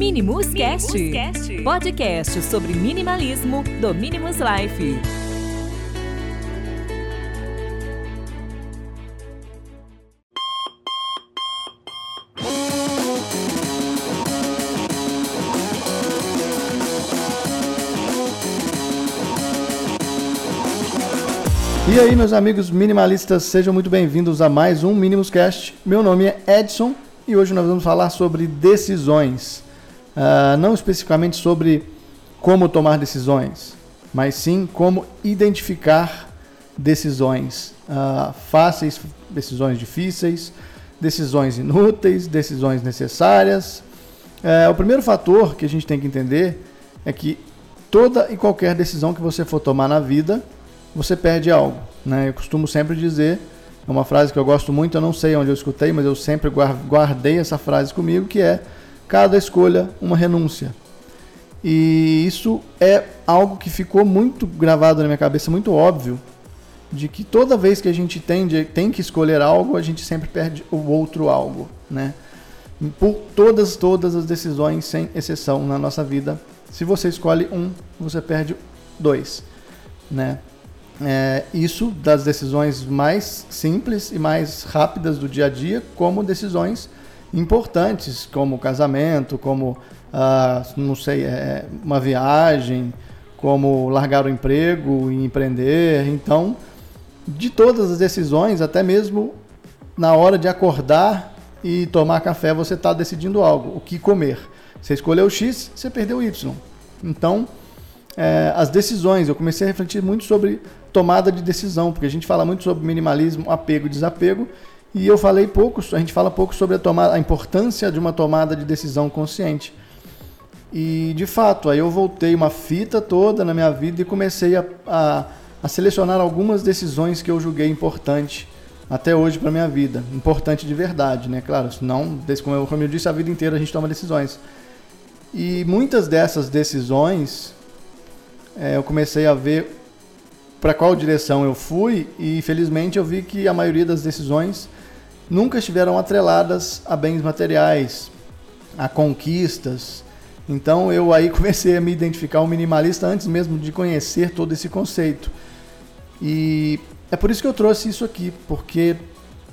Minimus, Cast, Cast, podcast sobre minimalismo do Minimus Life. E aí, meus amigos minimalistas, sejam muito bem-vindos a mais um Minimus Cast. Meu nome é Edson e hoje nós vamos falar sobre decisões. Uh, não especificamente sobre como tomar decisões, mas sim como identificar decisões uh, fáceis, decisões difíceis, decisões inúteis, decisões necessárias. Uh, o primeiro fator que a gente tem que entender é que toda e qualquer decisão que você for tomar na vida você perde algo. Né? Eu costumo sempre dizer, é uma frase que eu gosto muito, eu não sei onde eu escutei, mas eu sempre guardei essa frase comigo, que é cada escolha uma renúncia. E isso é algo que ficou muito gravado na minha cabeça, muito óbvio, de que toda vez que a gente tem, tem que escolher algo, a gente sempre perde o outro algo, né? Por todas, todas as decisões, sem exceção, na nossa vida, se você escolhe um, você perde dois, né? É, isso das decisões mais simples e mais rápidas do dia a dia, como decisões importantes, como casamento, como, ah, não sei, é, uma viagem, como largar o emprego e empreender. Então, de todas as decisões, até mesmo na hora de acordar e tomar café, você está decidindo algo, o que comer. Você escolheu X, você perdeu Y. Então, é, as decisões, eu comecei a refletir muito sobre tomada de decisão, porque a gente fala muito sobre minimalismo, apego e desapego, e eu falei pouco, a gente fala pouco sobre a, tomada, a importância de uma tomada de decisão consciente. E de fato, aí eu voltei uma fita toda na minha vida e comecei a, a, a selecionar algumas decisões que eu julguei importante até hoje para minha vida, importante de verdade, né? Claro, senão, como eu, como eu disse, a vida inteira a gente toma decisões. E muitas dessas decisões é, eu comecei a ver para qual direção eu fui e felizmente eu vi que a maioria das decisões nunca estiveram atreladas a bens materiais, a conquistas. Então eu aí comecei a me identificar um minimalista antes mesmo de conhecer todo esse conceito. E é por isso que eu trouxe isso aqui, porque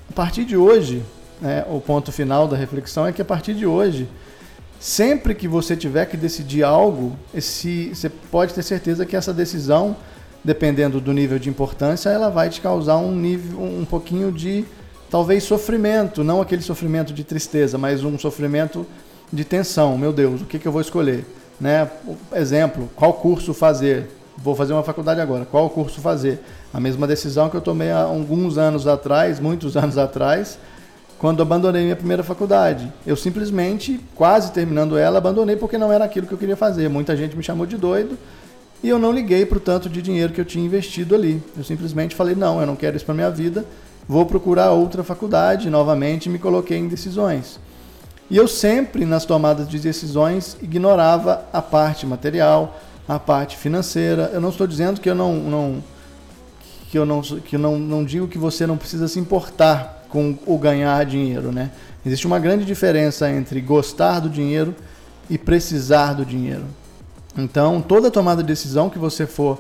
a partir de hoje, né, o ponto final da reflexão é que a partir de hoje, sempre que você tiver que decidir algo, esse, você pode ter certeza que essa decisão dependendo do nível de importância, ela vai te causar um nível, um pouquinho de talvez sofrimento, não aquele sofrimento de tristeza, mas um sofrimento de tensão. Meu Deus, o que, que eu vou escolher? Né? Exemplo, qual curso fazer? Vou fazer uma faculdade agora. Qual curso fazer? A mesma decisão que eu tomei há alguns anos atrás, muitos anos atrás, quando abandonei minha primeira faculdade. Eu simplesmente, quase terminando ela, abandonei porque não era aquilo que eu queria fazer. Muita gente me chamou de doido, e eu não liguei para o tanto de dinheiro que eu tinha investido ali. Eu simplesmente falei: não, eu não quero isso para minha vida, vou procurar outra faculdade. Novamente me coloquei em decisões. E eu sempre, nas tomadas de decisões, ignorava a parte material, a parte financeira. Eu não estou dizendo que eu não, não que eu não que eu não, não digo que você não precisa se importar com o ganhar dinheiro, né? Existe uma grande diferença entre gostar do dinheiro e precisar do dinheiro. Então, toda tomada de decisão que você for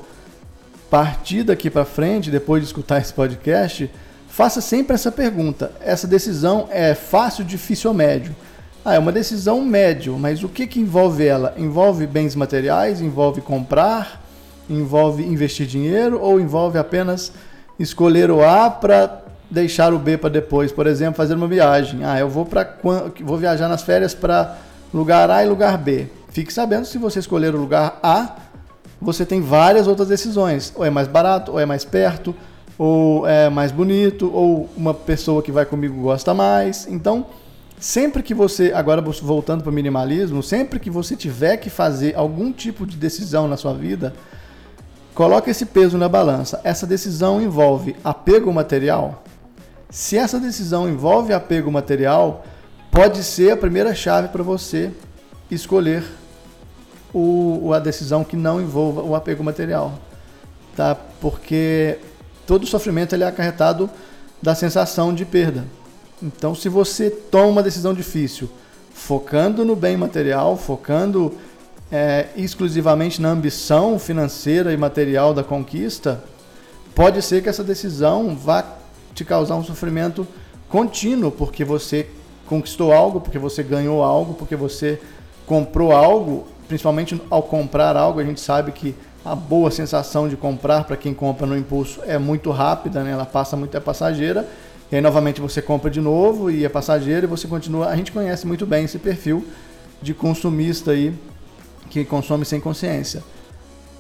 partir daqui para frente, depois de escutar esse podcast, faça sempre essa pergunta: essa decisão é fácil, difícil ou médio? Ah, é uma decisão médio, mas o que, que envolve ela? Envolve bens materiais? Envolve comprar? Envolve investir dinheiro? Ou envolve apenas escolher o A para deixar o B para depois? Por exemplo, fazer uma viagem. Ah, eu vou, pra, vou viajar nas férias para lugar A e lugar B. Fique sabendo se você escolher o lugar A, você tem várias outras decisões. Ou é mais barato, ou é mais perto, ou é mais bonito, ou uma pessoa que vai comigo gosta mais. Então, sempre que você, agora voltando para o minimalismo, sempre que você tiver que fazer algum tipo de decisão na sua vida, coloque esse peso na balança. Essa decisão envolve apego material? Se essa decisão envolve apego material, pode ser a primeira chave para você escolher o, a decisão que não envolva o apego material, tá? Porque todo sofrimento ele é acarretado da sensação de perda. Então, se você toma uma decisão difícil, focando no bem material, focando é, exclusivamente na ambição financeira e material da conquista, pode ser que essa decisão vá te causar um sofrimento contínuo, porque você conquistou algo, porque você ganhou algo, porque você comprou algo, principalmente ao comprar algo, a gente sabe que a boa sensação de comprar para quem compra no impulso é muito rápida, né? ela passa muito é passageira, e aí novamente você compra de novo e é passageira e você continua. A gente conhece muito bem esse perfil de consumista aí que consome sem consciência.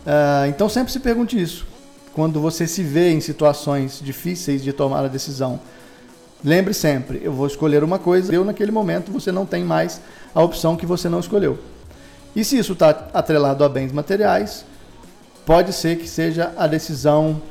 Uh, então sempre se pergunte isso. Quando você se vê em situações difíceis de tomar a decisão, lembre sempre: eu vou escolher uma coisa, eu naquele momento você não tem mais a opção que você não escolheu. E se isso está atrelado a bens materiais, pode ser que seja a decisão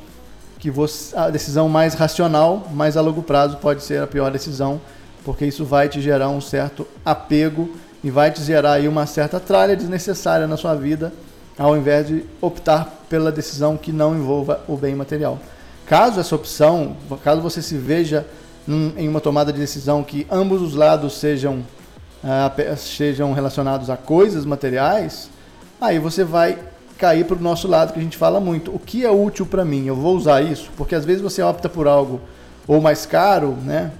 que você, a decisão mais racional, mas a longo prazo pode ser a pior decisão, porque isso vai te gerar um certo apego e vai te gerar aí uma certa tralha desnecessária na sua vida, ao invés de optar pela decisão que não envolva o bem material. Caso essa opção, caso você se veja em uma tomada de decisão que ambos os lados sejam, uh, sejam relacionados a coisas materiais, aí você vai cair para o nosso lado que a gente fala muito. O que é útil para mim? Eu vou usar isso? Porque às vezes você opta por algo ou mais caro, né?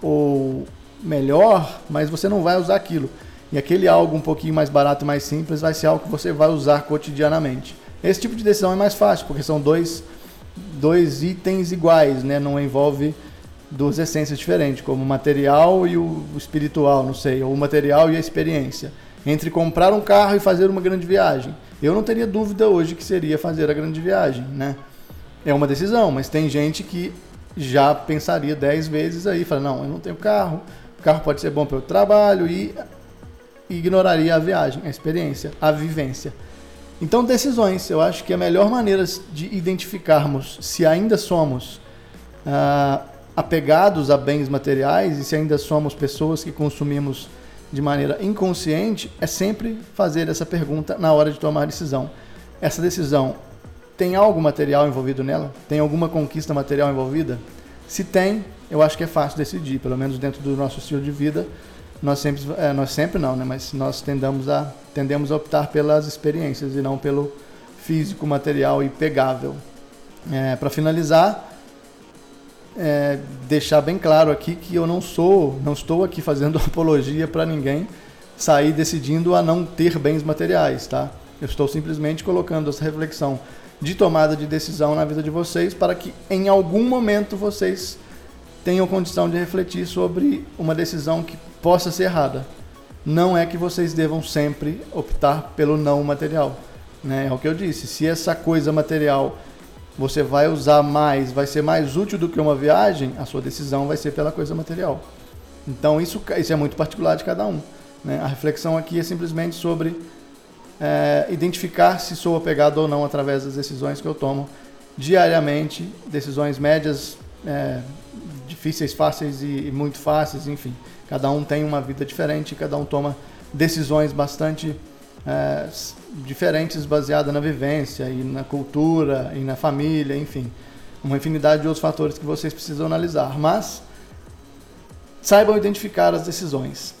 Ou melhor, mas você não vai usar aquilo. E aquele algo um pouquinho mais barato e mais simples vai ser algo que você vai usar cotidianamente. Esse tipo de decisão é mais fácil, porque são dois, dois itens iguais, né? não envolve duas essências diferentes, como o material e o espiritual, não sei, ou o material e a experiência. Entre comprar um carro e fazer uma grande viagem. Eu não teria dúvida hoje que seria fazer a grande viagem, né? É uma decisão, mas tem gente que já pensaria dez vezes aí, fala, não, eu não tenho carro, o carro pode ser bom para o trabalho e ignoraria a viagem, a experiência, a vivência. Então, decisões. Eu acho que a melhor maneira de identificarmos se ainda somos ah, apegados a bens materiais e se ainda somos pessoas que consumimos de maneira inconsciente é sempre fazer essa pergunta na hora de tomar decisão. Essa decisão tem algo material envolvido nela? Tem alguma conquista material envolvida? Se tem, eu acho que é fácil decidir, pelo menos dentro do nosso estilo de vida nós sempre, é, nós sempre não, né? Mas nós tendemos a, tendemos a optar pelas experiências e não pelo físico, material e pegável. É, Para finalizar, é, deixar bem claro aqui que eu não sou, não estou aqui fazendo apologia para ninguém sair decidindo a não ter bens materiais, tá? Eu estou simplesmente colocando essa reflexão de tomada de decisão na vida de vocês para que em algum momento vocês tenham condição de refletir sobre uma decisão que possa ser errada. Não é que vocês devam sempre optar pelo não material. Né? É o que eu disse. Se essa coisa material você vai usar mais, vai ser mais útil do que uma viagem, a sua decisão vai ser pela coisa material. Então isso, isso é muito particular de cada um. Né? A reflexão aqui é simplesmente sobre é, identificar se sou apegado ou não através das decisões que eu tomo diariamente, decisões médias, é, difíceis, fáceis e, e muito fáceis, enfim. Cada um tem uma vida diferente, cada um toma decisões bastante é, diferentes baseadas na vivência e na cultura e na família, enfim. Uma infinidade de outros fatores que vocês precisam analisar. Mas saibam identificar as decisões.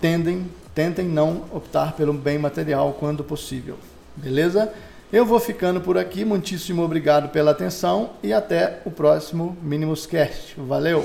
Tendem, tentem não optar pelo bem material quando possível. Beleza? Eu vou ficando por aqui. Muitíssimo obrigado pela atenção e até o próximo Minimus Cast. Valeu!